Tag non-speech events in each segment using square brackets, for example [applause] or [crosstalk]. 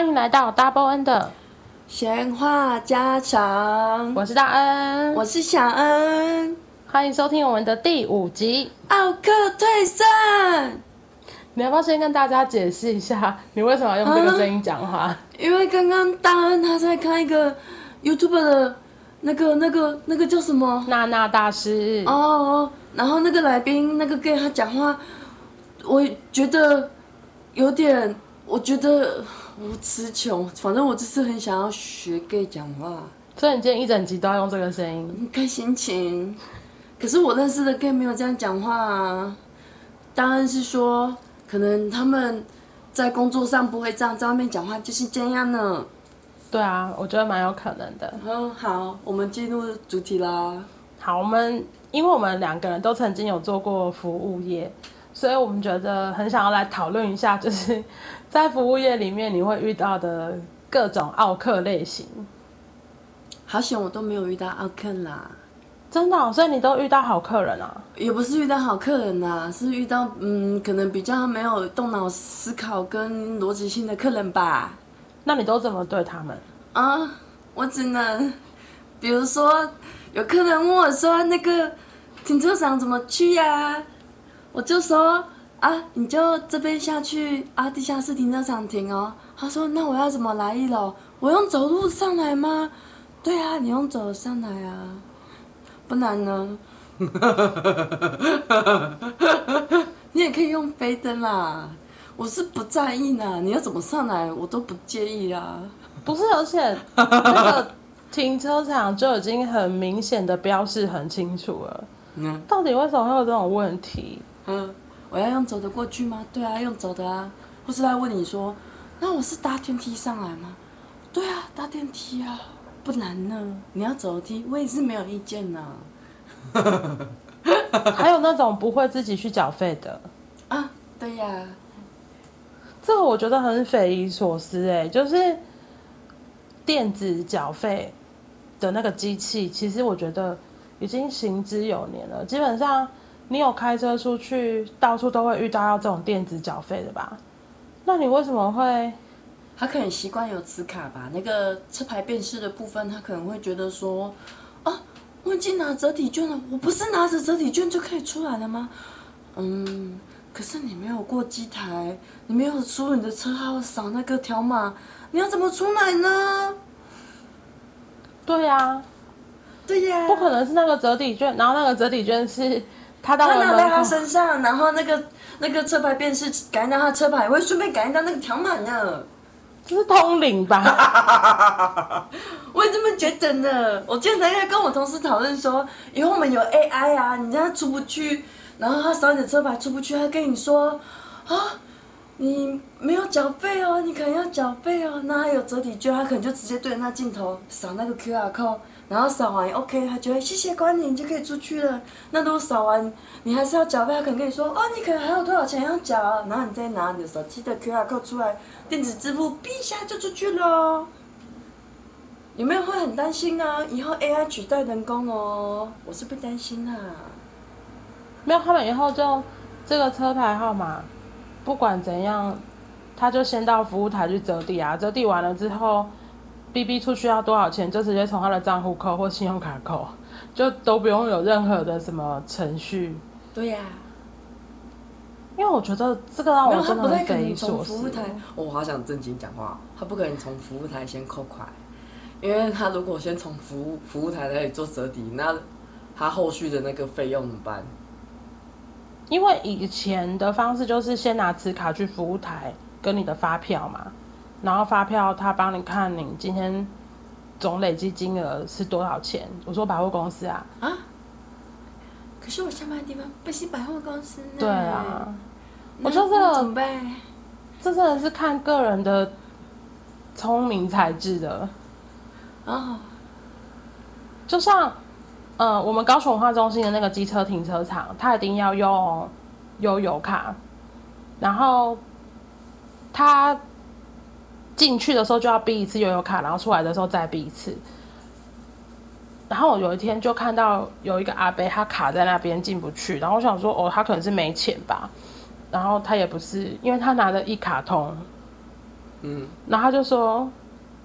欢迎来到 Double N 的闲话家常。我是大恩，我是小恩。欢迎收听我们的第五集《奥克退散》。你要不要先跟大家解释一下，你为什么要用这个声音讲话？啊、因为刚刚大恩他在看一个 YouTube 的那个、那个、那个叫什么？娜娜大师。哦哦，然后那个来宾那个跟他讲话，我觉得有点，我觉得。我词穷，反正我就是很想要学 gay 讲话，所以你今天一整集都要用这个声音，看心情。可是我认识的 gay 没有这样讲话啊，当然是说，可能他们在工作上不会这样，在外面讲话就是这样呢。对啊，我觉得蛮有可能的。嗯，好，我们进入主题啦。好，我们因为我们两个人都曾经有做过服务业。所以我们觉得很想要来讨论一下，就是在服务业里面你会遇到的各种奥客类型。好险我都没有遇到奥客啦，真的哦？所以你都遇到好客人啊？也不是遇到好客人啊，是遇到嗯，可能比较没有动脑思考跟逻辑性的客人吧。那你都怎么对他们？啊，我只能，比如说有客人问我说，那个停车场怎么去呀？我就说啊，你就这边下去啊，地下室停车场停哦。他说，那我要怎么来一楼？我用走路上来吗？对啊，你用走上来啊，不难呢。[laughs] 你也可以用飞灯啦，我是不在意呢。你要怎么上来，我都不介意啊。不是，而且那个停车场就已经很明显的标示很清楚了。[laughs] 嗯，到底为什么会有这种问题？嗯，我要用走的过去吗？对啊，用走的啊。或是他问你说，那我是搭电梯上来吗？对啊，搭电梯啊，不难呢。你要走楼梯，我也是没有意见呢。[laughs] 还有那种不会自己去缴费的啊？对呀，这个我觉得很匪夷所思哎，就是电子缴费的那个机器，其实我觉得已经行之有年了，基本上。你有开车出去，到处都会遇到要这种电子缴费的吧？那你为什么会？他可能习惯有磁卡吧。那个车牌辨识的部分，他可能会觉得说，啊，我已经拿折抵券了，我不是拿着折抵券就可以出来了吗？嗯，可是你没有过机台，你没有输入你的车号，扫那个条码，你要怎么出来呢？对呀、啊，对呀、啊，不可能是那个折抵券，然后那个折抵券是。他拿在他身上，然后那个那个车牌辨识感应到他的车牌，我会顺便感应到那个条码呢。这是通灵吧？[laughs] 我也这么觉得呢。我今天在跟我同事讨论说，以后我们有 AI 啊，你让他出不去，然后他扫你的车牌出不去，他跟你说啊，你没有缴费哦，你可能要缴费哦。那还有折抵券，他可能就直接对着那镜头扫那个 QR code。然后扫完 OK，他觉得谢谢光临，你就可以出去了。那如果扫完你还是要缴费，他可能跟你说哦，你可能还有多少钱要缴，然后你再拿你的手机的 QR code 出来，电子支付，哔一下就出去了。有没有会很担心呢、啊？以后 AI 取代人工哦，我是不担心啊。没有，他们以后就这个车牌号码，不管怎样，他就先到服务台去折抵啊，折抵完了之后。B B 出去要多少钱，就直接从他的账户扣或信用卡扣，就都不用有任何的什么程序。对呀、啊，因为我觉得这个让我真的很匪夷所思。服务台，我好想正经讲话，他不可能从服务台先扣款，因为他如果先从服务服务台那里做折抵，那他后续的那个费用怎么办？因为以前的方式就是先拿磁卡去服务台跟你的发票嘛。然后发票他帮你看，你今天总累积金额是多少钱？我说百货公司啊。啊？可是我上班的地方不是百货公司呢。对啊。我说这个怎么办？这真的是看个人的聪明才智的。哦。就像，呃，我们高雄文化中心的那个机车停车场，他一定要用悠游卡，然后他。进去的时候就要逼一次悠游卡，然后出来的时候再逼一次。然后我有一天就看到有一个阿伯，他卡在那边进不去。然后我想说，哦，他可能是没钱吧。然后他也不是，因为他拿着一卡通，嗯，然后他就说，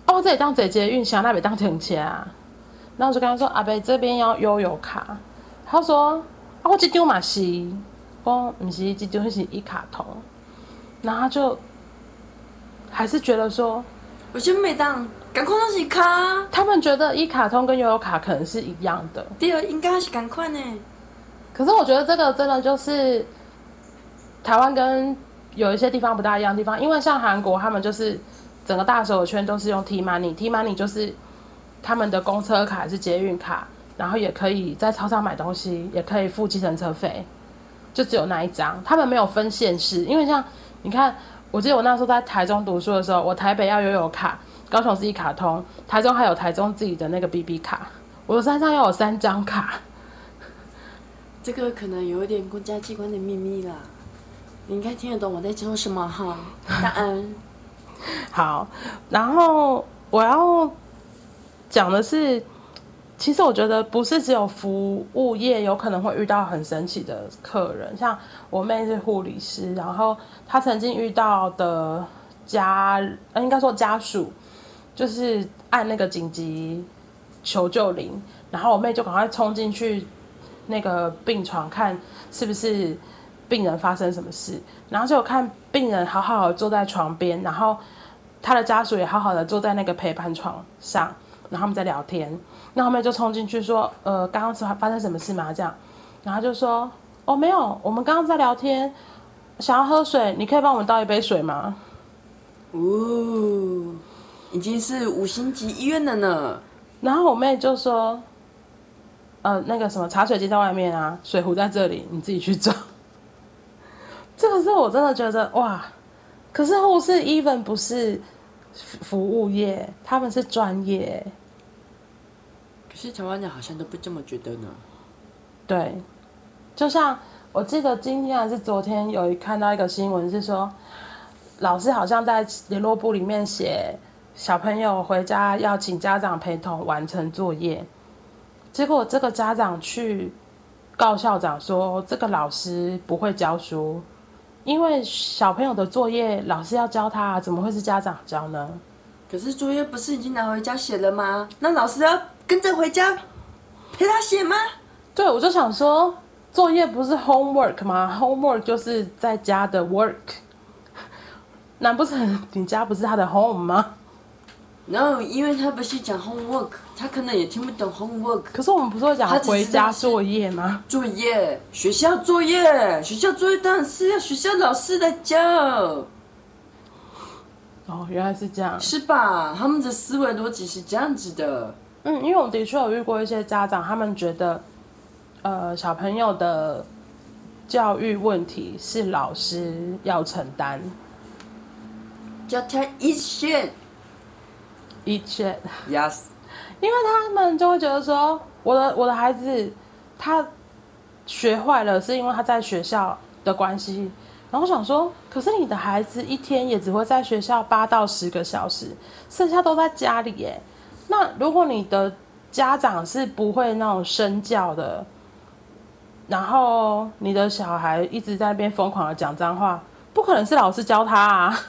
哦，这里当姐姐运箱那边当停车啊。然后我就跟他说，阿伯这边要悠游卡。他说，啊，我这张嘛是，我不是这张是一卡通。然后他就还是觉得说，我觉得每当赶快都是卡。他们觉得一卡通跟悠游卡可能是一样的。第二，应该是赶快呢。可是我觉得这个真的就是台湾跟有一些地方不大一样的地方，因为像韩国他们就是整个大手圈都是用 T money，T money 就是。他们的公车卡还是捷运卡，然后也可以在超商买东西，也可以付计程车费，就只有那一张。他们没有分县市，因为像你看，我记得我那时候在台中读书的时候，我台北要悠游卡，高雄是一卡通，台中还有台中自己的那个 BB 卡，我的身上要有三张卡。这个可能有一点公家机关的秘密啦，你应该听得懂我在说什么哈？答案 [laughs] 好，然后我要。讲的是，其实我觉得不是只有服务业有可能会遇到很神奇的客人，像我妹是护理师，然后她曾经遇到的家，应该说家属，就是按那个紧急求救铃，然后我妹就赶快冲进去那个病床看是不是病人发生什么事，然后就看病人好好的坐在床边，然后他的家属也好好的坐在那个陪伴床上。然后他们在聊天，那后面就冲进去说：“呃，刚刚是发生什么事吗？”这样，然后就说：“哦，没有，我们刚刚在聊天，想要喝水，你可以帮我们倒一杯水吗？”哦，已经是五星级医院了呢。然后我妹就说：“呃，那个什么茶水机在外面啊，水壶在这里，你自己去找。”这个时候我真的觉得哇，可是护士 even 不是。服务业，他们是专业，可是台湾人好像都不这么觉得呢。对，就像我记得今天还是昨天有一看到一个新闻，是说老师好像在联络簿里面写小朋友回家要请家长陪同完成作业，结果这个家长去告校长说这个老师不会教书。因为小朋友的作业老师要教他，怎么会是家长教呢？可是作业不是已经拿回家写了吗？那老师要跟着回家陪他写吗？对，我就想说，作业不是 homework 吗？homework 就是在家的 work，难不成你家不是他的 home 吗？然后，因为他不是讲 homework，他可能也听不懂 homework。可是我们不是会讲回家作业吗？作业，学校作业，学校作业当然是要学校老师来教。哦，原来是这样，是吧？他们的思维逻辑是这样子的。嗯，因为我的确有遇过一些家长，他们觉得，呃，小朋友的教育问题是老师要承担，叫他一线。一切，yes，因为他们就会觉得说，我的我的孩子他学坏了，是因为他在学校的关系。然后我想说，可是你的孩子一天也只会在学校八到十个小时，剩下都在家里耶。那如果你的家长是不会那种身教的，然后你的小孩一直在那边疯狂的讲脏话，不可能是老师教他啊。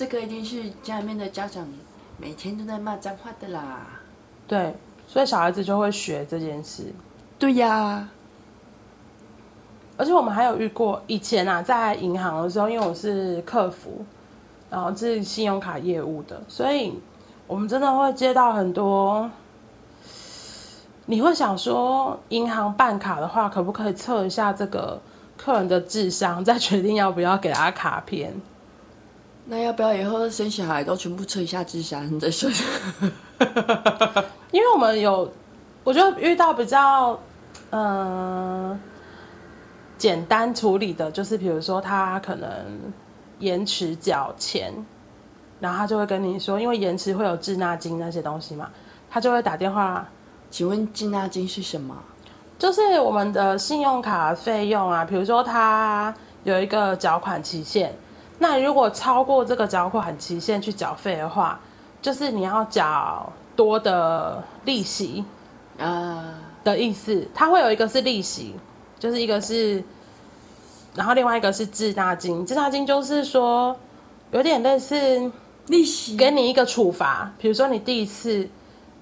这个一定是家里面的家长每天都在骂脏话的啦。对，所以小孩子就会学这件事。对呀，而且我们还有遇过以前啊，在银行的时候，因为我是客服，然后是信用卡业务的，所以我们真的会接到很多。你会想说，银行办卡的话，可不可以测一下这个客人的智商，再决定要不要给他卡片？那要不要以后生小孩都全部测一下智商再说？因为我们有，我觉得遇到比较嗯、呃、简单处理的，就是比如说他可能延迟缴钱，然后他就会跟你说，因为延迟会有滞纳金那些东西嘛，他就会打电话。请问滞纳金是什么？就是我们的信用卡费用啊，比如说他有一个缴款期限。那如果超过这个缴款期限去缴费的话，就是你要缴多的利息啊的意思。它会有一个是利息，就是一个是然后另外一个是滞纳金，滞纳金就是说有点类似利息，给你一个处罚，比如说你第一次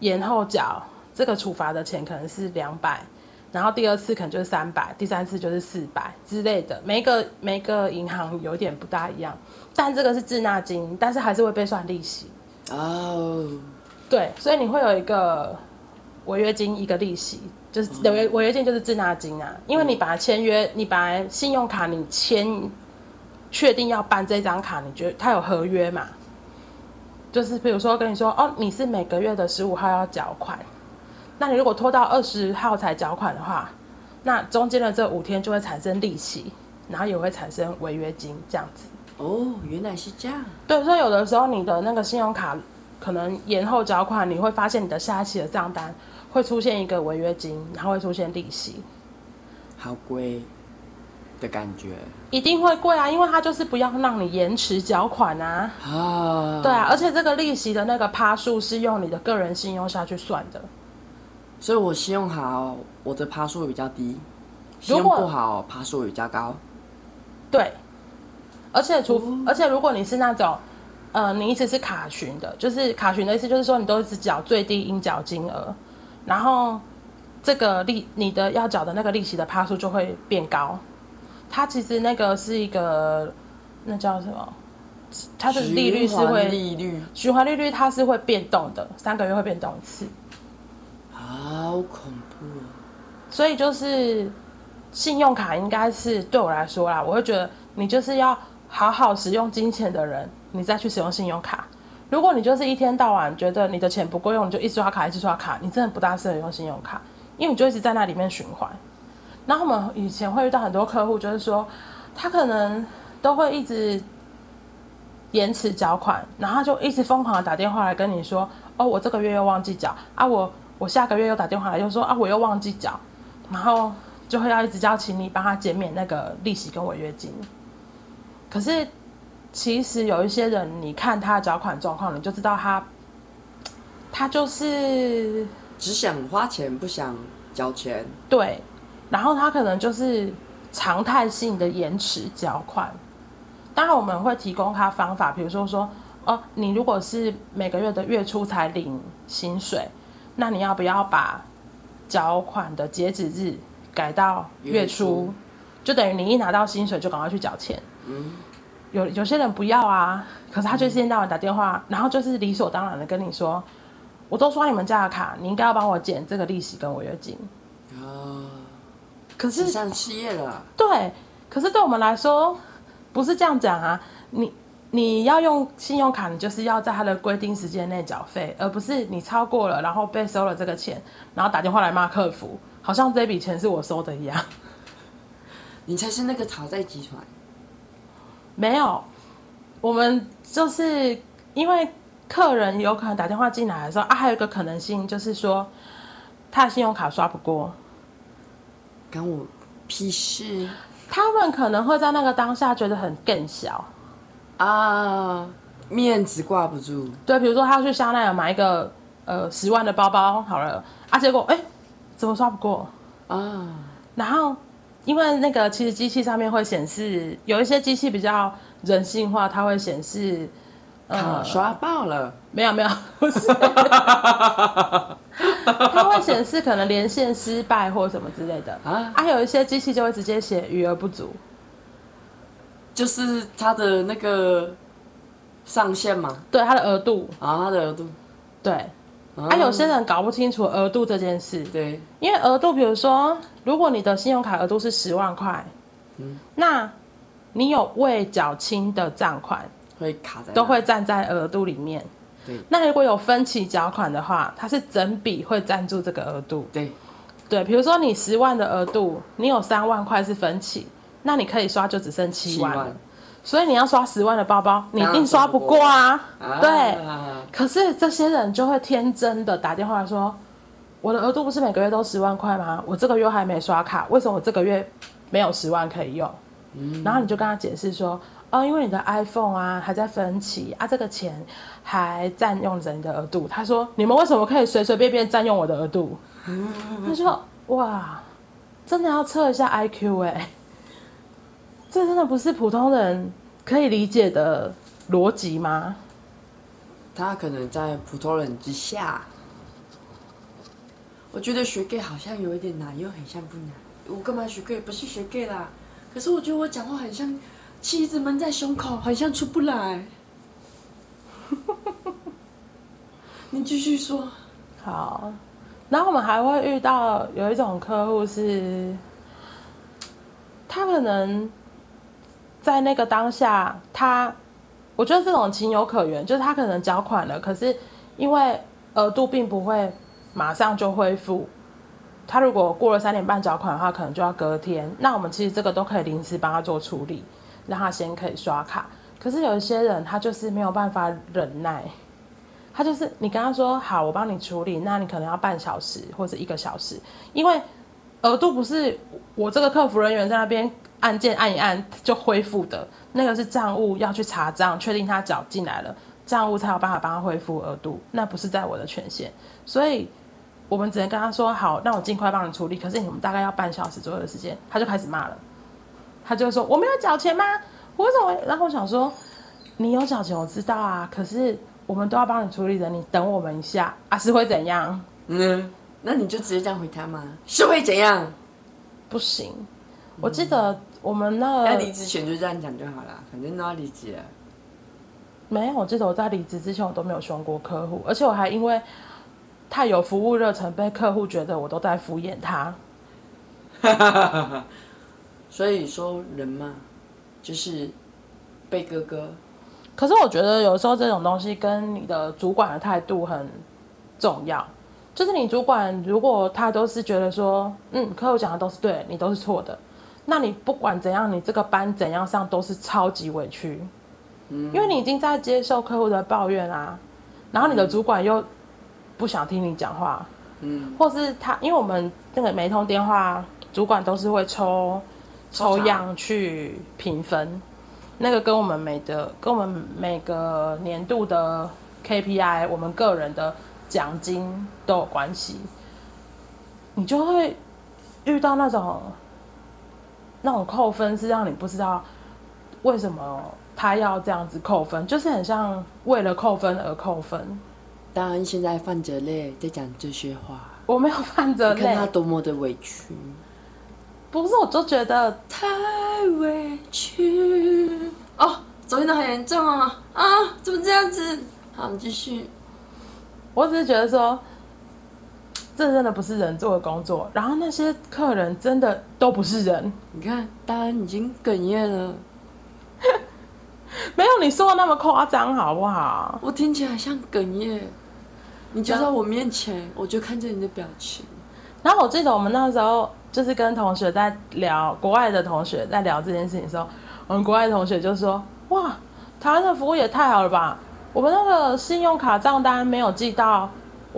延后缴这个处罚的钱可能是两百，然后第二次可能就是三百，第三次就是四百之类的。每一个每一个银行有点不大一样，但这个是滞纳金，但是还是会被算利息。哦，对，所以你会有一个违约金，一个利息。就是违约违约金就是滞纳金啊，因为你把它签约，你把信用卡你签，确定要办这张卡，你觉得它有合约嘛？就是比如说跟你说哦，你是每个月的十五号要缴款，那你如果拖到二十号才缴款的话，那中间的这五天就会产生利息，然后也会产生违约金这样子。哦，原来是这样。对，所以有的时候你的那个信用卡可能延后缴款，你会发现你的下一期的账单。会出现一个违约金，然后会出现利息，好贵的感觉，一定会贵啊，因为它就是不要让你延迟缴款啊。啊，对啊，而且这个利息的那个趴数是用你的个人信用下去算的，所以我信用好，我的趴数比较低；信用不好，爬数比较高。对，而且除、嗯、而且如果你是那种，呃，你一直是卡群的，就是卡群的意思就是说你都一直缴最低应缴金额。然后，这个利你的要缴的那个利息的趴数就会变高。它其实那个是一个，那叫什么？它的利率是会利率循环利率，它是会变动的，三个月会变动一次。好恐怖啊！所以就是信用卡应该是对我来说啦，我会觉得你就是要好好使用金钱的人，你再去使用信用卡。如果你就是一天到晚觉得你的钱不够用，你就一直刷卡，一直刷卡，你真的不大适合用信用卡，因为你就一直在那里面循环。那我们以前会遇到很多客户，就是说他可能都会一直延迟缴款，然后就一直疯狂的打电话来跟你说：“哦，我这个月又忘记缴啊，我我下个月又打电话来又说啊，我又忘记缴。”然后就会要一直叫请你帮他减免那个利息跟违约金。可是。其实有一些人，你看他的缴款状况，你就知道他，他就是只想花钱不想缴钱。对，然后他可能就是常态性的延迟缴款。当然我们会提供他方法，比如说说哦，你如果是每个月的月初才领薪水，那你要不要把缴款的截止日改到月初？就等于你一拿到薪水就赶快去缴钱。嗯。有有些人不要啊，可是他就一天到晚打电话，然后就是理所当然的跟你说，我都刷你们家的卡，你应该要帮我减这个利息跟违约金。哦，可是上失业了。对，可是对我们来说不是这样讲啊。你你要用信用卡，你就是要在他的规定时间内缴费，而不是你超过了，然后被收了这个钱，然后打电话来骂客服，好像这笔钱是我收的一样。[laughs] 你才是那个讨债集团。没有，我们就是因为客人有可能打电话进来的时候啊，还有一个可能性就是说，他的信用卡刷不过，关我屁事。他们可能会在那个当下觉得很更小啊，面子挂不住。对，比如说他要去香奈儿买一个呃十万的包包，好了啊，结果哎，怎么刷不过啊？然后。因为那个其实机器上面会显示，有一些机器比较人性化，它会显示，呃，刷爆了。没有没有，不是，[laughs] 它会显示可能连线失败或什么之类的啊。还、啊、有一些机器就会直接写余额不足，就是它的那个上限嘛。对，它的额度啊，它的额度，对。啊，有些人搞不清楚额度这件事。对，因为额度，比如说，如果你的信用卡额度是十万块，嗯，那你有未缴清的账款会卡在，都会占在额度里面。对，那如果有分期缴款的话，它是整笔会占住这个额度。对，对，比如说你十万的额度，你有三万块是分期，那你可以刷就只剩七万所以你要刷十万的包包，你一定刷不过啊！对，可是这些人就会天真的打电话来说：“我的额度不是每个月都十万块吗？我这个月还没刷卡，为什么我这个月没有十万可以用？”然后你就跟他解释说：“哦，因为你的 iPhone 啊还在分期啊，这个钱还占用着你的额度。”他说：“你们为什么可以随随便便占用我的额度？”他说：“哇，真的要测一下 IQ 哎、欸。”这真的不是普通人可以理解的逻辑吗？他可能在普通人之下。我觉得学 gay 好像有一点难，又很像不难。我干嘛学 gay？不是学 gay 啦。可是我觉得我讲话很像气一直闷在胸口，好像出不来。[laughs] 你继续说。好。然后我们还会遇到有一种客户是，他可能在那个当下，他我觉得这种情有可原，就是他可能缴款了，可是因为额度并不会马上就恢复，他如果过了三点半缴款的话，可能就要隔天。那我们其实这个都可以临时帮他做处理，让他先可以刷卡。可是有一些人他就是没有办法忍耐。他就是你跟他说好，我帮你处理，那你可能要半小时或者一个小时，因为额度不是我这个客服人员在那边按键按一按就恢复的，那个是账务要去查账，确定他缴进来了，账务才有办法帮他恢复额度，那不是在我的权限，所以我们只能跟他说好，那我尽快帮你处理，可是你们大概要半小时左右的时间，他就开始骂了，他就说我没有缴钱吗？我为什么？然后我想说你有缴钱我知道啊，可是。我们都要帮你处理的，你等我们一下啊！是会怎样？嗯，那你就直接这样回他吗？是会怎样？不行，我记得我们那个要离职前就这样讲就好了，反正都要离职了。没有，我记得我在离职之前我都没有凶过客户，而且我还因为太有服务热忱，被客户觉得我都在敷衍他。[laughs] 所以说人嘛，就是被哥哥。可是我觉得有时候这种东西跟你的主管的态度很重要。就是你主管如果他都是觉得说，嗯，客户讲的都是对，你都是错的，那你不管怎样，你这个班怎样上都是超级委屈。嗯，因为你已经在接受客户的抱怨啊，然后你的主管又不想听你讲话，嗯，或是他，因为我们那个每通电话，主管都是会抽抽样去评分。那个跟我们每的跟我们每个年度的 KPI，我们个人的奖金都有关系。你就会遇到那种那种扣分，是让你不知道为什么他要这样子扣分，就是很像为了扣分而扣分。当然，现在泛着泪在讲这些话，我没有泛着泪，看他多么的委屈。不是，我就觉得太委屈哦，昨天的很严重啊，啊，怎么这样子？好，继续。我只是觉得说，这真的不是人做的工作，然后那些客人真的都不是人。你看，大安已经哽咽了，[laughs] 没有你说的那么夸张，好不好？我听起来像哽咽。你就在我面前，我就看着你的表情。然后我记得我们那时候。就是跟同学在聊，国外的同学在聊这件事情的时候，我们国外的同学就说：“哇，台湾的服务也太好了吧！我们那个信用卡账单没有寄到，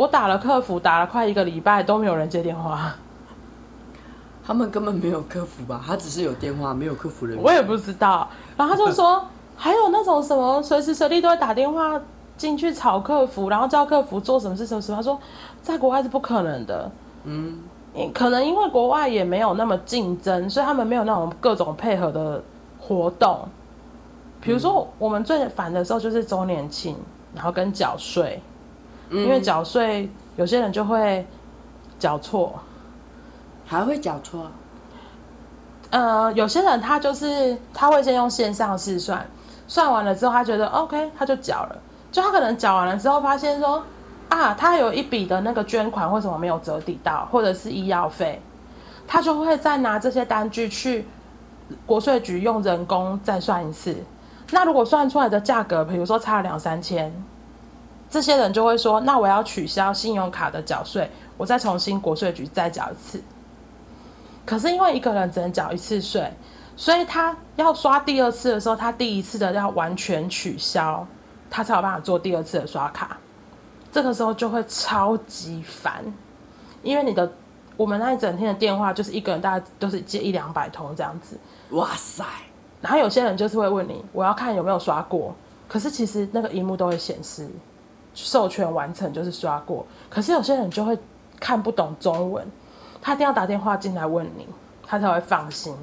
我打了客服打了快一个礼拜都没有人接电话。他们根本没有客服吧？他只是有电话，没有客服人员。我也不知道。然后他就说，还有那种什么随时随地都会打电话进去吵客服，然后叫客服做什么事什么事。他说，在国外是不可能的。嗯。可能因为国外也没有那么竞争，所以他们没有那种各种配合的活动。比如说，我们最烦的时候就是周年庆，然后跟缴税，因为缴税有些人就会缴错，还会缴错。呃，有些人他就是他会先用线上试算，算完了之后他觉得 OK，他就缴了，就他可能缴完了之后发现说。啊，他有一笔的那个捐款为什么没有折抵到，或者是医药费，他就会再拿这些单据去国税局用人工再算一次。那如果算出来的价格，比如说差了两三千，这些人就会说，那我要取消信用卡的缴税，我再重新国税局再缴一次。可是因为一个人只能缴一次税，所以他要刷第二次的时候，他第一次的要完全取消，他才有办法做第二次的刷卡。这个时候就会超级烦，因为你的我们那一整天的电话就是一个人大概都是接一两百通这样子。哇塞！然后有些人就是会问你，我要看有没有刷过，可是其实那个荧幕都会显示授权完成就是刷过，可是有些人就会看不懂中文，他一定要打电话进来问你，他才会放心。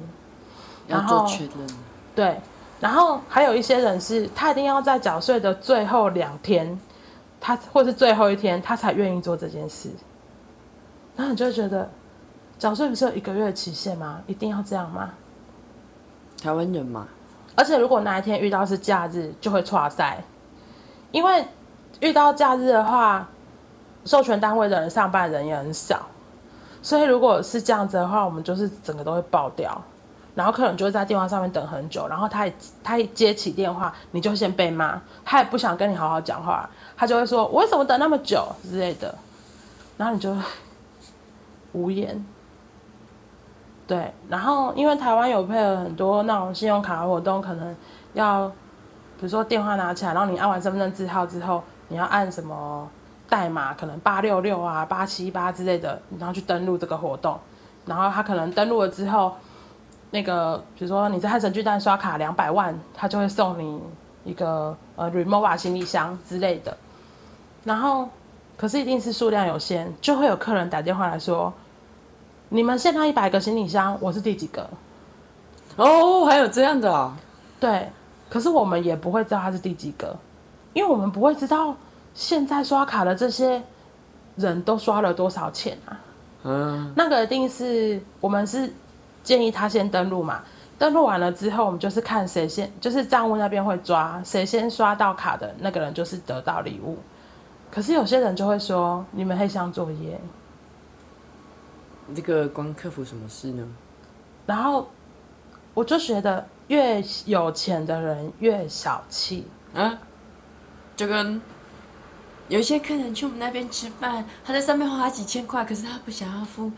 然后要做确认。对，然后还有一些人是，他一定要在缴税的最后两天，他或是最后一天，他才愿意做这件事。然后你就会觉得，缴税不是有一个月的期限吗？一定要这样吗？台湾人嘛。而且如果那一天遇到是假日，就会错赛，因为遇到假日的话，授权单位的人上班人也很少，所以如果是这样子的话，我们就是整个都会爆掉。然后客人就会在电话上面等很久，然后他一他一接起电话，你就先被骂，他也不想跟你好好讲话，他就会说：“我为什么等那么久？”之类的，然后你就 [laughs] 无言。对，然后因为台湾有配合很多那种信用卡活动，可能要比如说电话拿起来，然后你按完身份证字号之后，你要按什么代码，可能八六六啊、八七八之类的，然后去登录这个活动，然后他可能登录了之后。那个，比如说你在汉神巨蛋刷卡两百万，他就会送你一个呃 Remova 行李箱之类的。然后，可是一定是数量有限，就会有客人打电话来说：“你们限量一百个行李箱，我是第几个？”哦，还有这样的啊？对，可是我们也不会知道他是第几个，因为我们不会知道现在刷卡的这些人都刷了多少钱啊。嗯，那个一定是我们是。建议他先登录嘛，登录完了之后，我们就是看谁先，就是账务那边会抓谁先刷到卡的那个人就是得到礼物。可是有些人就会说，你们黑箱作业，这个关客服什么事呢？然后我就觉得越有钱的人越小气啊，就跟有一些客人去我们那边吃饭，他在上面花几千块，可是他不想要付。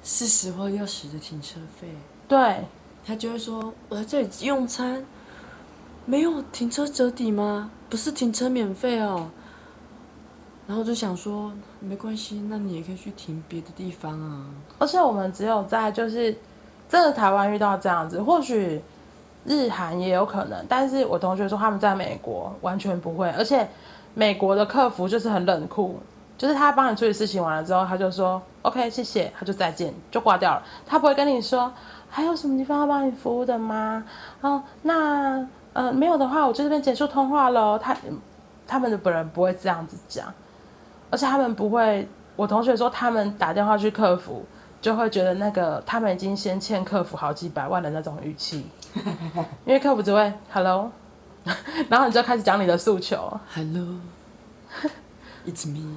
四十或六十的停车费，对，他就会说：“我在这里用餐，没有停车折抵吗？不是停车免费哦。”然后就想说：“没关系，那你也可以去停别的地方啊。”而且我们只有在就是真的台湾遇到这样子，或许日韩也有可能，但是我同学说他们在美国完全不会，而且美国的客服就是很冷酷。就是他帮你处理事情完了之后，他就说 OK，谢谢，他就再见，就挂掉了。他不会跟你说还有什么地方要帮你服务的吗？哦，那呃没有的话，我就这边结束通话喽。他他们的本人不会这样子讲，而且他们不会。我同学说他们打电话去客服，就会觉得那个他们已经先欠客服好几百万的那种语气，[laughs] 因为客服只会 Hello，[laughs] 然后你就开始讲你的诉求，Hello，It's me。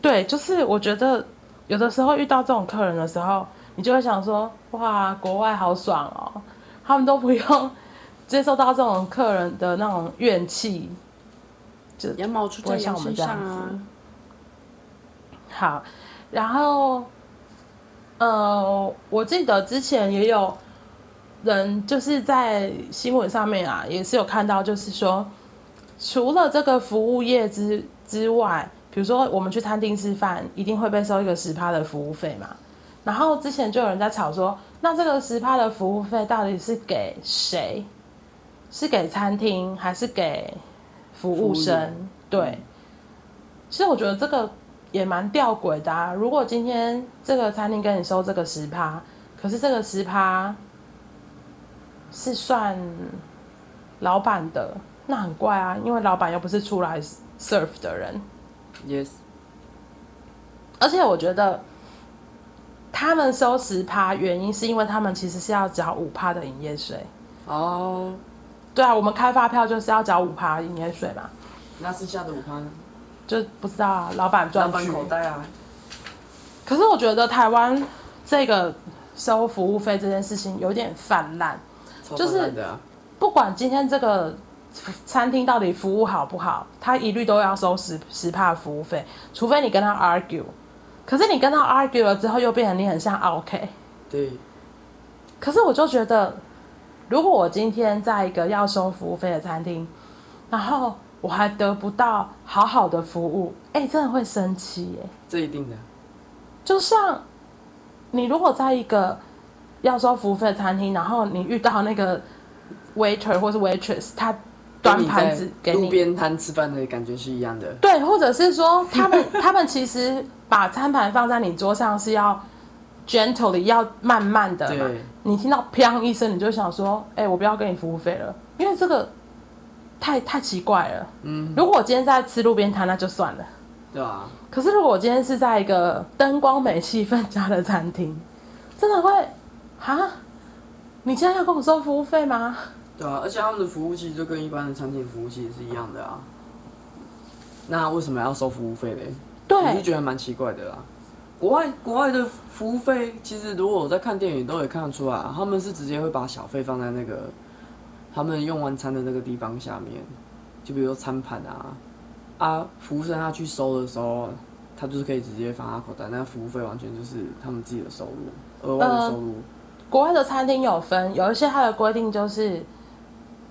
对，就是我觉得有的时候遇到这种客人的时候，你就会想说：哇，国外好爽哦，他们都不用 [laughs] 接受到这种客人的那种怨气，就不会像我们这样子。好，然后，呃，我记得之前也有人就是在新闻上面啊，也是有看到，就是说，除了这个服务业之之外。比如说，我们去餐厅吃饭，一定会被收一个十趴的服务费嘛。然后之前就有人在吵说，那这个十趴的服务费到底是给谁？是给餐厅还是给服务生？对。其实我觉得这个也蛮吊诡的啊。如果今天这个餐厅跟你收这个十趴，可是这个十趴是算老板的，那很怪啊，因为老板又不是出来 serve 的人。Yes，而且我觉得他们收十趴，原因是因为他们其实是要缴五趴的营业税。哦，oh. 对啊，我们开发票就是要缴五趴营业税嘛。那剩下的五趴呢？就不知道啊，老板赚老板口袋啊。可是我觉得台湾这个收服务费这件事情有点泛滥，就是不管今天这个。餐厅到底服务好不好？他一律都要收十十帕服务费，除非你跟他 argue。可是你跟他 argue 了之后，又变成你很像 OK。对。可是我就觉得，如果我今天在一个要收服务费的餐厅，然后我还得不到好好的服务，哎、欸，真的会生气耶。这一定的。就像你如果在一个要收服务费的餐厅，然后你遇到那个 waiter 或是 waitress，他。端盘子给你，路边摊吃饭的感觉是一样的。对，或者是说，他们 [laughs] 他们其实把餐盘放在你桌上是要 gently 要慢慢的嘛。对你听到砰一声，你就想说，哎、欸，我不要给你服务费了，因为这个太太奇怪了。嗯，如果我今天在吃路边摊，那就算了。对啊。可是如果我今天是在一个灯光美、气氛佳的餐厅，真的会哈？你现在要跟我收服务费吗？对啊，而且他们的服务器就跟一般的餐厅服务器是一样的啊。那为什么要收服务费嘞？对，我就觉得蛮奇怪的啦。国外国外的服务费，其实如果我在看电影都可以看得出来，他们是直接会把小费放在那个他们用完餐的那个地方下面，就比如说餐盘啊啊，服务生他去收的时候，他就是可以直接放他口袋，那服务费完全就是他们自己的收入，额外的收入。呃，国外的餐厅有分，有一些它的规定就是，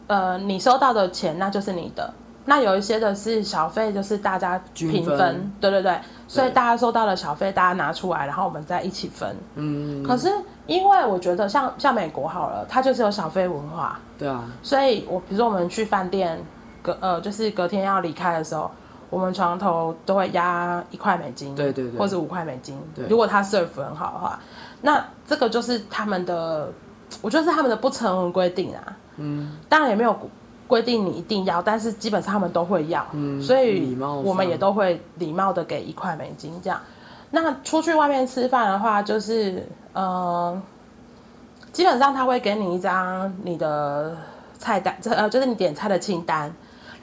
呃，你收到的钱那就是你的。那有一些的是小费，就是大家平分，分对对对，所以大家收到的小费，大家拿出来，然后我们再一起分。嗯。可是因为我觉得像像美国好了，它就是有小费文化。对啊。所以我比如说我们去饭店隔呃，就是隔天要离开的时候，我们床头都会压一块美金，对对对，或者五块美金。对。如果他 serve 很好的话，那这个就是他们的，我觉得是他们的不成文规定啊。嗯。当然也没有。规定你一定要，但是基本上他们都会要，嗯、所以我们也都会礼貌的给一块美金这样。那出去外面吃饭的话，就是呃，基本上他会给你一张你的菜单，这呃就是你点菜的清单，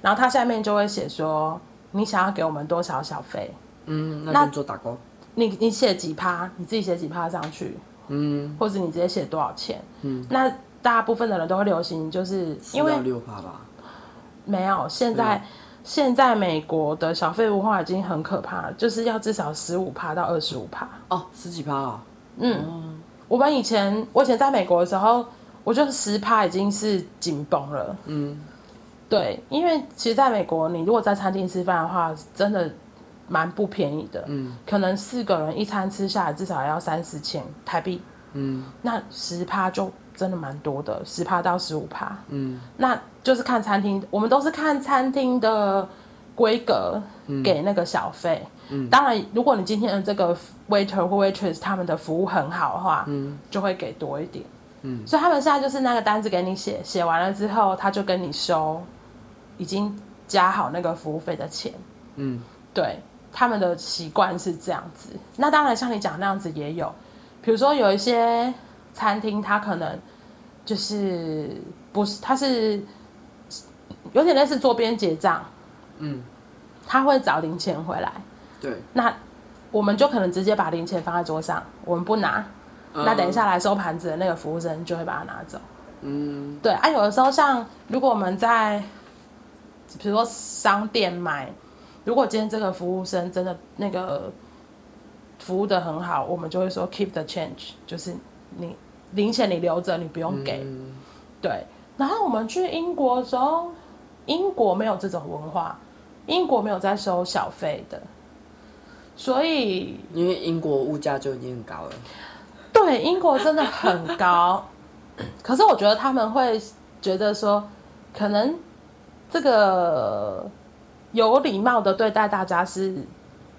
然后他下面就会写说你想要给我们多少小费。嗯，那你做打勾。你你写几趴，你自己写几趴上去，嗯，或者你直接写多少钱，嗯，那。大部分的人都会流行，就是因为六趴吧，没有。现在现在美国的小费文化已经很可怕了，就是要至少十五趴到二十五趴哦，十几趴啊。嗯，嗯，我们以前我以前在美国的时候，我觉得十趴已经是紧绷了。嗯，对，因为其实在美国，你如果在餐厅吃饭的话，真的蛮不便宜的。嗯，可能四个人一餐吃下来至少要三四千台币。嗯，那十趴就。真的蛮多的，十趴到十五趴。嗯，那就是看餐厅，我们都是看餐厅的规格给那个小费。嗯，当然，如果你今天的这个 waiter 或 waitress 他们的服务很好的话，嗯，就会给多一点。嗯，所以他们现在就是那个单子给你写，写完了之后他就跟你收，已经加好那个服务费的钱。嗯，对，他们的习惯是这样子。那当然，像你讲那样子也有，比如说有一些。餐厅它可能就是不是，它是有点类似桌边结账，嗯，他会找零钱回来，对，那我们就可能直接把零钱放在桌上，我们不拿，嗯、那等一下来收盘子的那个服务生就会把它拿走，嗯，对啊，有的时候像如果我们在比如说商店买，如果今天这个服务生真的那个服务的很好，我们就会说 keep the change，就是你。零钱你留着，你不用给。嗯、对，然后我们去英国的时候，英国没有这种文化，英国没有在收小费的，所以因为英国物价就已经很高了。对，英国真的很高，[laughs] 可是我觉得他们会觉得说，可能这个有礼貌的对待大家是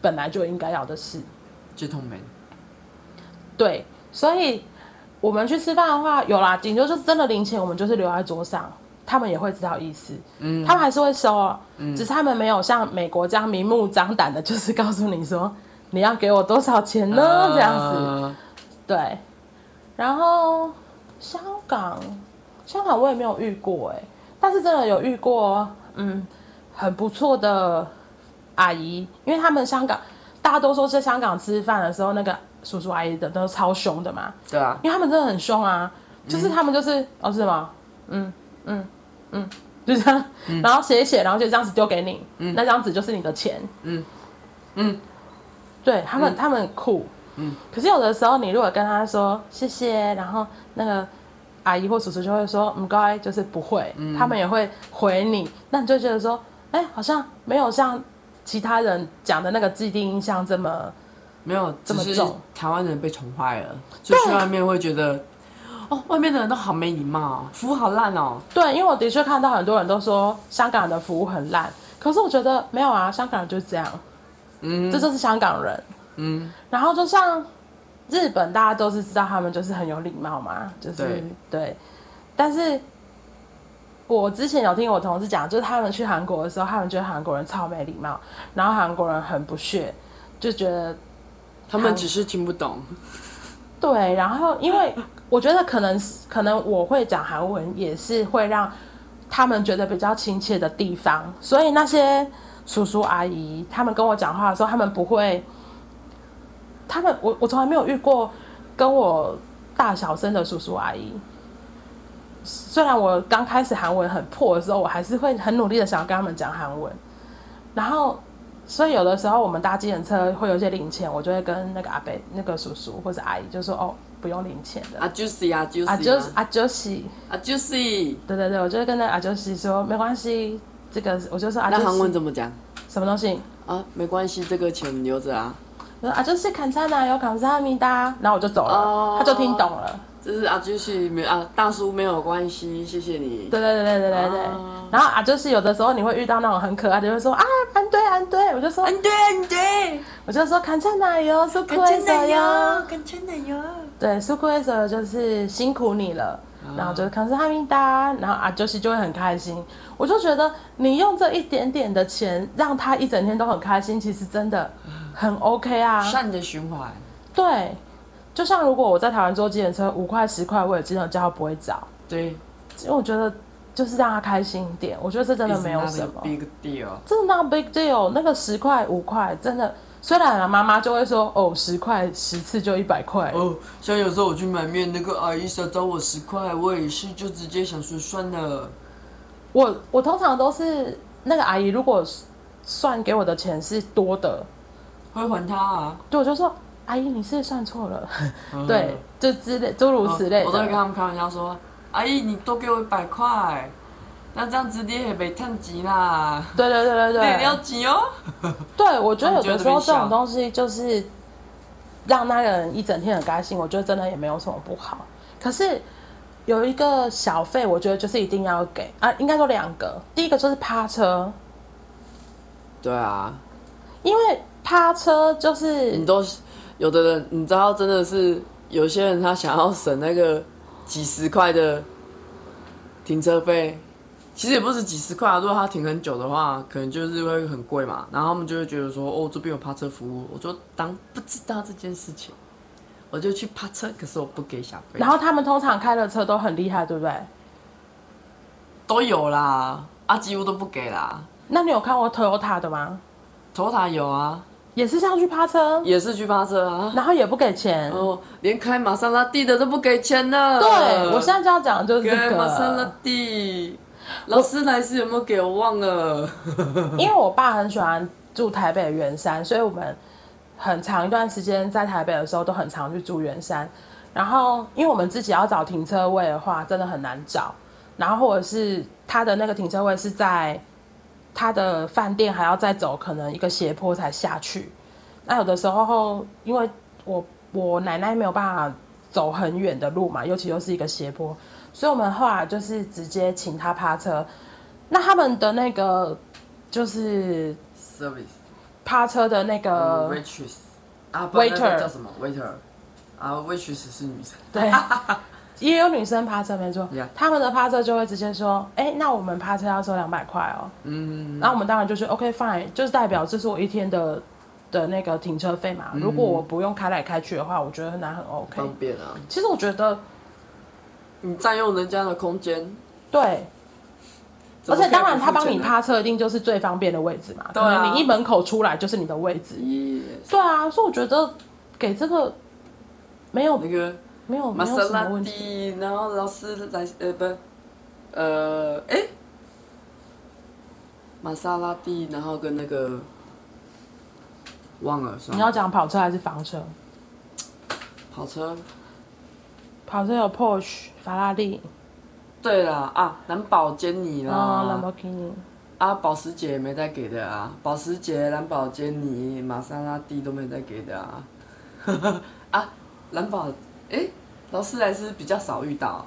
本来就应该要的事。gentleman。对，所以。我们去吃饭的话，有啦，顶多就是真的零钱，我们就是留在桌上，他们也会知道意思，嗯，他们还是会收哦，嗯，只是他们没有像美国这样明目张胆的，就是告诉你说你要给我多少钱呢？呃、这样子，对。然后香港，香港我也没有遇过哎，但是真的有遇过，嗯，很不错的阿姨，因为他们香港大家都说在香港吃饭的时候那个。叔叔阿姨的都是超凶的嘛，对啊，因为他们真的很凶啊，就是他们就是、嗯、哦是吗？嗯嗯嗯，就这样，嗯、[laughs] 然后写一写，然后就这样子丢给你，嗯、那张纸就是你的钱，嗯嗯，对他们、嗯、他们很酷，嗯，可是有的时候你如果跟他说谢谢，然后那个阿姨或叔叔就会说唔该，就是不会，嗯、他们也会回你，那你就觉得说，哎、欸，好像没有像其他人讲的那个既定印象这么。没有这么重，台湾人被宠坏了，就去外面会觉得，哦，外面的人都好没礼貌，服务好烂哦。对，因为我的确看到很多人都说香港人的服务很烂，可是我觉得没有啊，香港人就是这样，嗯，这就是香港人，嗯。然后就像日本大家都是知道他们就是很有礼貌嘛，就是对，对。但是我之前有听我同事讲，就是他们去韩国的时候，他们觉得韩国人超没礼貌，然后韩国人很不屑，就觉得他们只是听不懂。对，然后因为我觉得可能可能我会讲韩文，也是会让他们觉得比较亲切的地方，所以那些叔叔阿姨他们跟我讲话的时候，他们不会。他们，我我从来没有遇过跟我大小声的叔叔阿姨。虽然我刚开始韩文很破的时候，我还是会很努力的想要跟他们讲韩文。然后，所以有的时候我们搭计程车会有一些零钱，我就会跟那个阿伯、那个叔叔或者阿姨就说：“哦，不用零钱的。”啊，就是啊，就是啊，就是啊，就是啊，就是。对对对，我就会跟那阿就是说没关系，这个我就说啊。那韩文怎么讲？什么东西？啊，没关系，这个钱留着啊。啊，就是砍菜奶油砍沙米达，然后我就走了，哦、他就听懂了。就是啊，就是没啊，大叔没有关系，谢谢你。对对对对对对对。哦、然后啊，就是有的时候你会遇到那种很可爱的，就会说啊，安对安对，我就说安对安对，我就说砍菜奶油，苏克威手哟，砍菜奶油。对，苏克威手就是辛苦你了。然后就是康斯哈密达，然后啊，就是就会很开心。我就觉得你用这一点点的钱让他一整天都很开心，其实真的很 OK 啊。善的循环。对，就像如果我在台湾坐计程车五块十块，我也经常叫不会找。对，因为我觉得就是让他开心一点。我觉得这真的没有什么。big deal。真的 not big deal，那个十块五块真的。虽然啊，妈妈就会说哦，十块十次就一百块哦。像有时候我去买面，那个阿姨想找我十块，我也是就直接想说算了。我我通常都是那个阿姨，如果算给我的钱是多的，会还她啊。对，我就说阿姨，你是算错了。对，就之类诸如此类、哦。我都会跟他们开玩笑说，阿姨，你多给我一百块。那这样子你也没趁急啦。对对对对对，[laughs] 你要急哦。[laughs] 对，我觉得有的时候这种东西就是让那个人一整天很开心，我觉得真的也没有什么不好。可是有一个小费，我觉得就是一定要给啊，应该说两个。第一个就是趴车。对啊，因为趴车就是你都有的人，你知道，真的是有些人他想要省那个几十块的停车费。其实也不是几十块啊，如果他停很久的话，可能就是会很贵嘛。然后他们就会觉得说，哦，这边有趴车服务，我就当不知道这件事情，我就去趴车，可是我不给小费。然后他们通常开的车都很厉害，对不对？都有啦，啊，几乎都不给啦。那你有看过 Toyota 的吗？Toyota 有啊，也是这样去趴车，也是去趴车啊，然后也不给钱，哦，连开玛莎拉蒂的都不给钱呢。对，我现在就要讲的就是这个玛莎拉蒂。劳斯莱斯有没有给我忘了？[laughs] 因为我爸很喜欢住台北的圆山，所以我们很长一段时间在台北的时候都很常去住圆山。然后，因为我们自己要找停车位的话，真的很难找。然后，或者是他的那个停车位是在他的饭店，还要再走可能一个斜坡才下去。那有的时候，因为我我奶奶没有办法走很远的路嘛，尤其又是一个斜坡。所以我们后来就是直接请他趴车，那他们的那个就是 service 趴车的那个 waitress 啊，waiter。叫什么？waiter 啊，waitress 是女生，对，[laughs] 也有女生趴车没错，他们的趴车就会直接说，哎，那我们趴车要收两百块哦，嗯，那我们当然就是 OK fine，就是代表这是我一天的的那个停车费嘛，如果我不用开来开去的话，我觉得很难很 OK，方便啊，其实我觉得。你占用人家的空间，对，而且当然他帮你趴车，一定就是最方便的位置嘛。对啊，你一门口出来就是你的位置。Yes. 对啊，所以我觉得给这个没有那个没有玛莎拉蒂，然后劳斯莱斯呃不呃哎玛莎拉蒂，然后跟那个忘了，你要讲跑车还是房车？跑车。跑车有 Porsche 法拉利，对啦啊，蓝宝坚尼啦，哦，蓝宝坚尼啊，保时捷也没再给的啊，保时捷、蓝宝坚尼、玛莎拉蒂都没再给的啊，[laughs] 啊，蓝宝，哎，劳斯莱斯比较少遇到，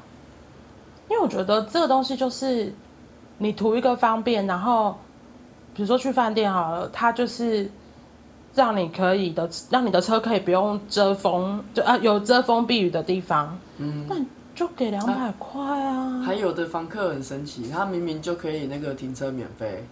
因为我觉得这个东西就是你图一个方便，然后比如说去饭店好了，它就是让你可以的，让你的车可以不用遮风，就啊有遮风避雨的地方。嗯，那你就给两百块啊。还有的房客很神奇，他明明就可以那个停车免费，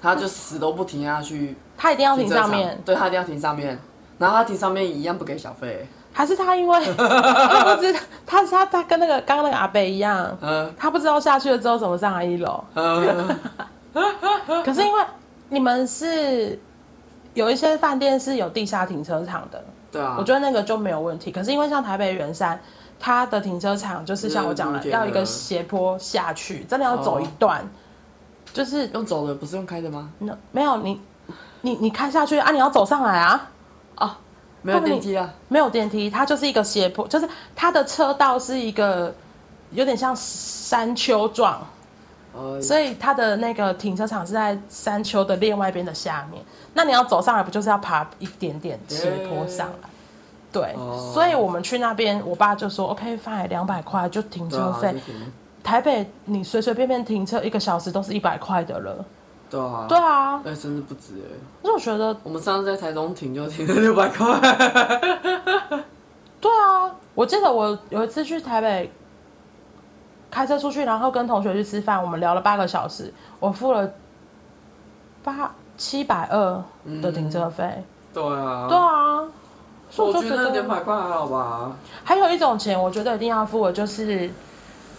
他就死都不停下去。他一定要停上面，对，他一定要停上面，然后他停上面一样不给小费。还是他因为 [laughs] 他不知他他他跟那个刚刚那个阿伯一样，嗯，他不知道下去了之后怎么上来一楼。嗯，[laughs] 可是因为你们是有一些饭店是有地下停车场的，对啊，我觉得那个就没有问题。可是因为像台北圆山，它的停车场就是像我讲的，要一个斜坡下去，真的要走一段，就是用走的，不是用开的吗？那没有，你你你开下去啊，你要走上来啊，啊。没有电梯啊，没有电梯，它就是一个斜坡，就是它的车道是一个有点像山丘状，呃、所以它的那个停车场是在山丘的另外一边的下面。那你要走上来，不就是要爬一点点斜坡上来？对，呃、所以我们去那边，我爸就说：“OK，fine，两百块就停车费。啊”台北你随随便便停车一个小时都是一百块的了。对啊，对啊，哎，甚至不止哎。那我觉得，我们上次在台中停就停了六百块。[laughs] 对啊，我记得我有一次去台北开车出去，然后跟同学去吃饭，我们聊了八个小时，我付了八七百二的停车费。对啊，对啊，所以我觉得两百块还好吧。还有一种钱，我觉得一定要付的，就是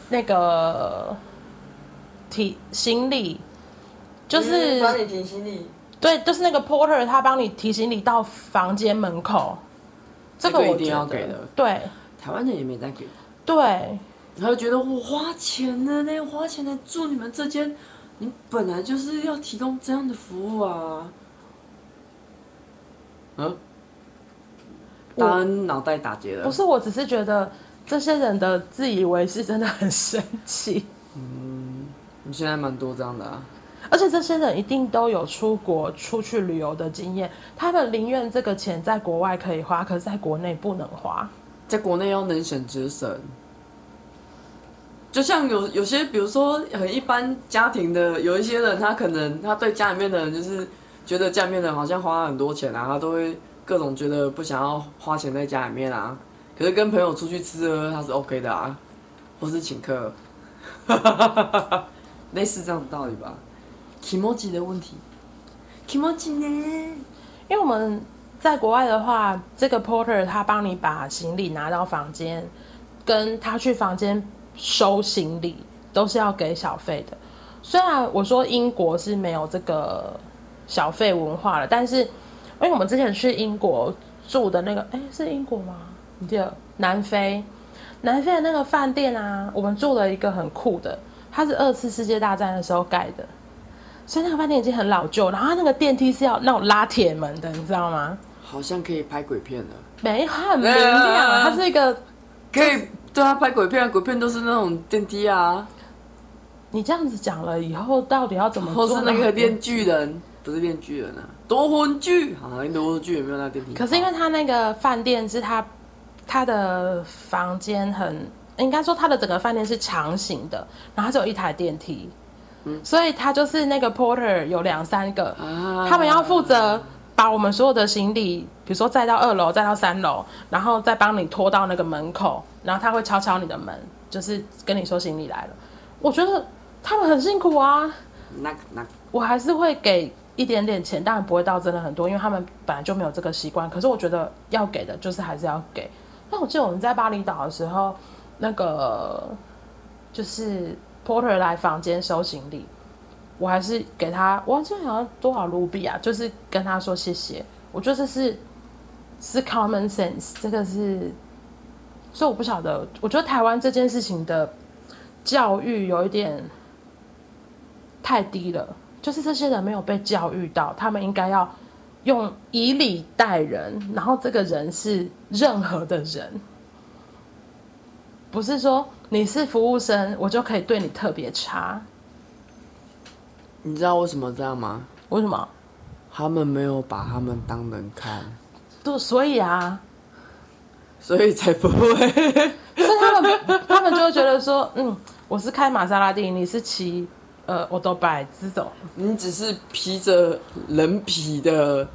那个提行李。就是帮你提行李，对，就是那个 porter，他帮你提行李到房间门口，这个我一定要给的。对，台湾人也没在给。对，他就觉得我花钱了呢，花钱来住你们这间，你本来就是要提供这样的服务啊。嗯？当然脑袋打结了。不是，我只是觉得这些人的自以为是真的很神奇。嗯，你现在蛮多这样的啊。而且这些人一定都有出国出去旅游的经验，他们宁愿这个钱在国外可以花，可是在国内不能花，在国内要能省则省。就像有有些，比如说很一般家庭的，有一些人，他可能他对家里面的人就是觉得家里面的人好像花了很多钱啊，他都会各种觉得不想要花钱在家里面啊。可是跟朋友出去吃喝，他是 OK 的啊，或是请客，[laughs] 类似这样的道理吧。気持ち的问题，気持ち呢？因为我们在国外的话，这个 porter 他帮你把行李拿到房间，跟他去房间收行李都是要给小费的。虽然我说英国是没有这个小费文化了，但是因为我们之前去英国住的那个，哎，是英国吗？你记得南非？南非的那个饭店啊，我们住了一个很酷的，它是二次世界大战的时候盖的。所以那个饭店已经很老旧，然后它那个电梯是要那种拉铁门的，你知道吗？好像可以拍鬼片的，没很明亮，它是一个可以对它拍鬼片，鬼片都是那种电梯啊。你这样子讲了以后，到底要怎么做？或是那个电锯人，不是电锯人啊，夺魂锯，好像夺魂锯有没有那电梯？可是因为他那个饭店是他他的房间很，应该说他的整个饭店是长形的，然后它只有一台电梯。所以他就是那个 porter 有两三个，啊、他们要负责把我们所有的行李，比如说载到二楼，载到三楼，然后再帮你拖到那个门口，然后他会敲敲你的门，就是跟你说行李来了。我觉得他们很辛苦啊。那那我还是会给一点点钱，当然不会到真的很多，因为他们本来就没有这个习惯。可是我觉得要给的就是还是要给。那我记得我们在巴厘岛的时候，那个就是。Porter 来房间收行李，我还是给他，我好像多少卢比啊？就是跟他说谢谢。我觉得这是是 common sense，这个是，所以我不晓得。我觉得台湾这件事情的教育有一点太低了，就是这些人没有被教育到，他们应该要用以礼待人，然后这个人是任何的人，不是说。你是服务生，我就可以对你特别差。你知道为什么这样吗？为什么？他们没有把他们当人看。对，所以啊，所以才不会。[laughs] 所以他们，他们就会觉得说，嗯，我是开玛莎拉蒂，你是骑呃欧多拜这种。你只是披着人皮的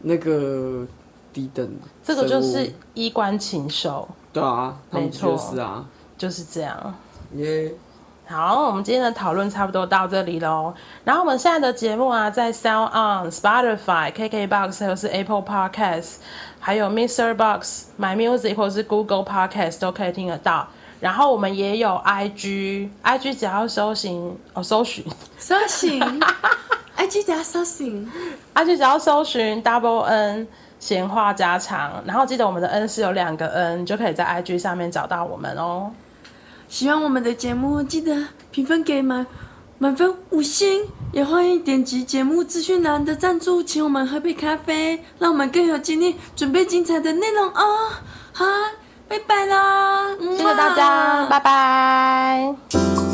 那个低等，这个就是衣冠禽兽。对啊，没错，是啊，就是这样。耶、yeah.。好，我们今天的讨论差不多到这里喽。然后我们现在的节目啊，在 Sound On、Spotify、KKBox 或是 Apple Podcast，还有 Mr. Box、My Music 或者是 Google Podcast 都可以听得到。然后我们也有 IG，IG 只要搜寻哦，搜寻，搜寻，IG 只要搜寻，IG 只要搜寻 Double N 闲话家常。然后记得我们的 N 是有两个 N，就可以在 IG 上面找到我们哦。喜欢我们的节目，记得评分给满满分五星，也欢迎点击节目资讯栏的赞助，请我们喝杯咖啡，让我们更有精力准备精彩的内容哦。好，拜拜啦！谢谢大家，拜拜。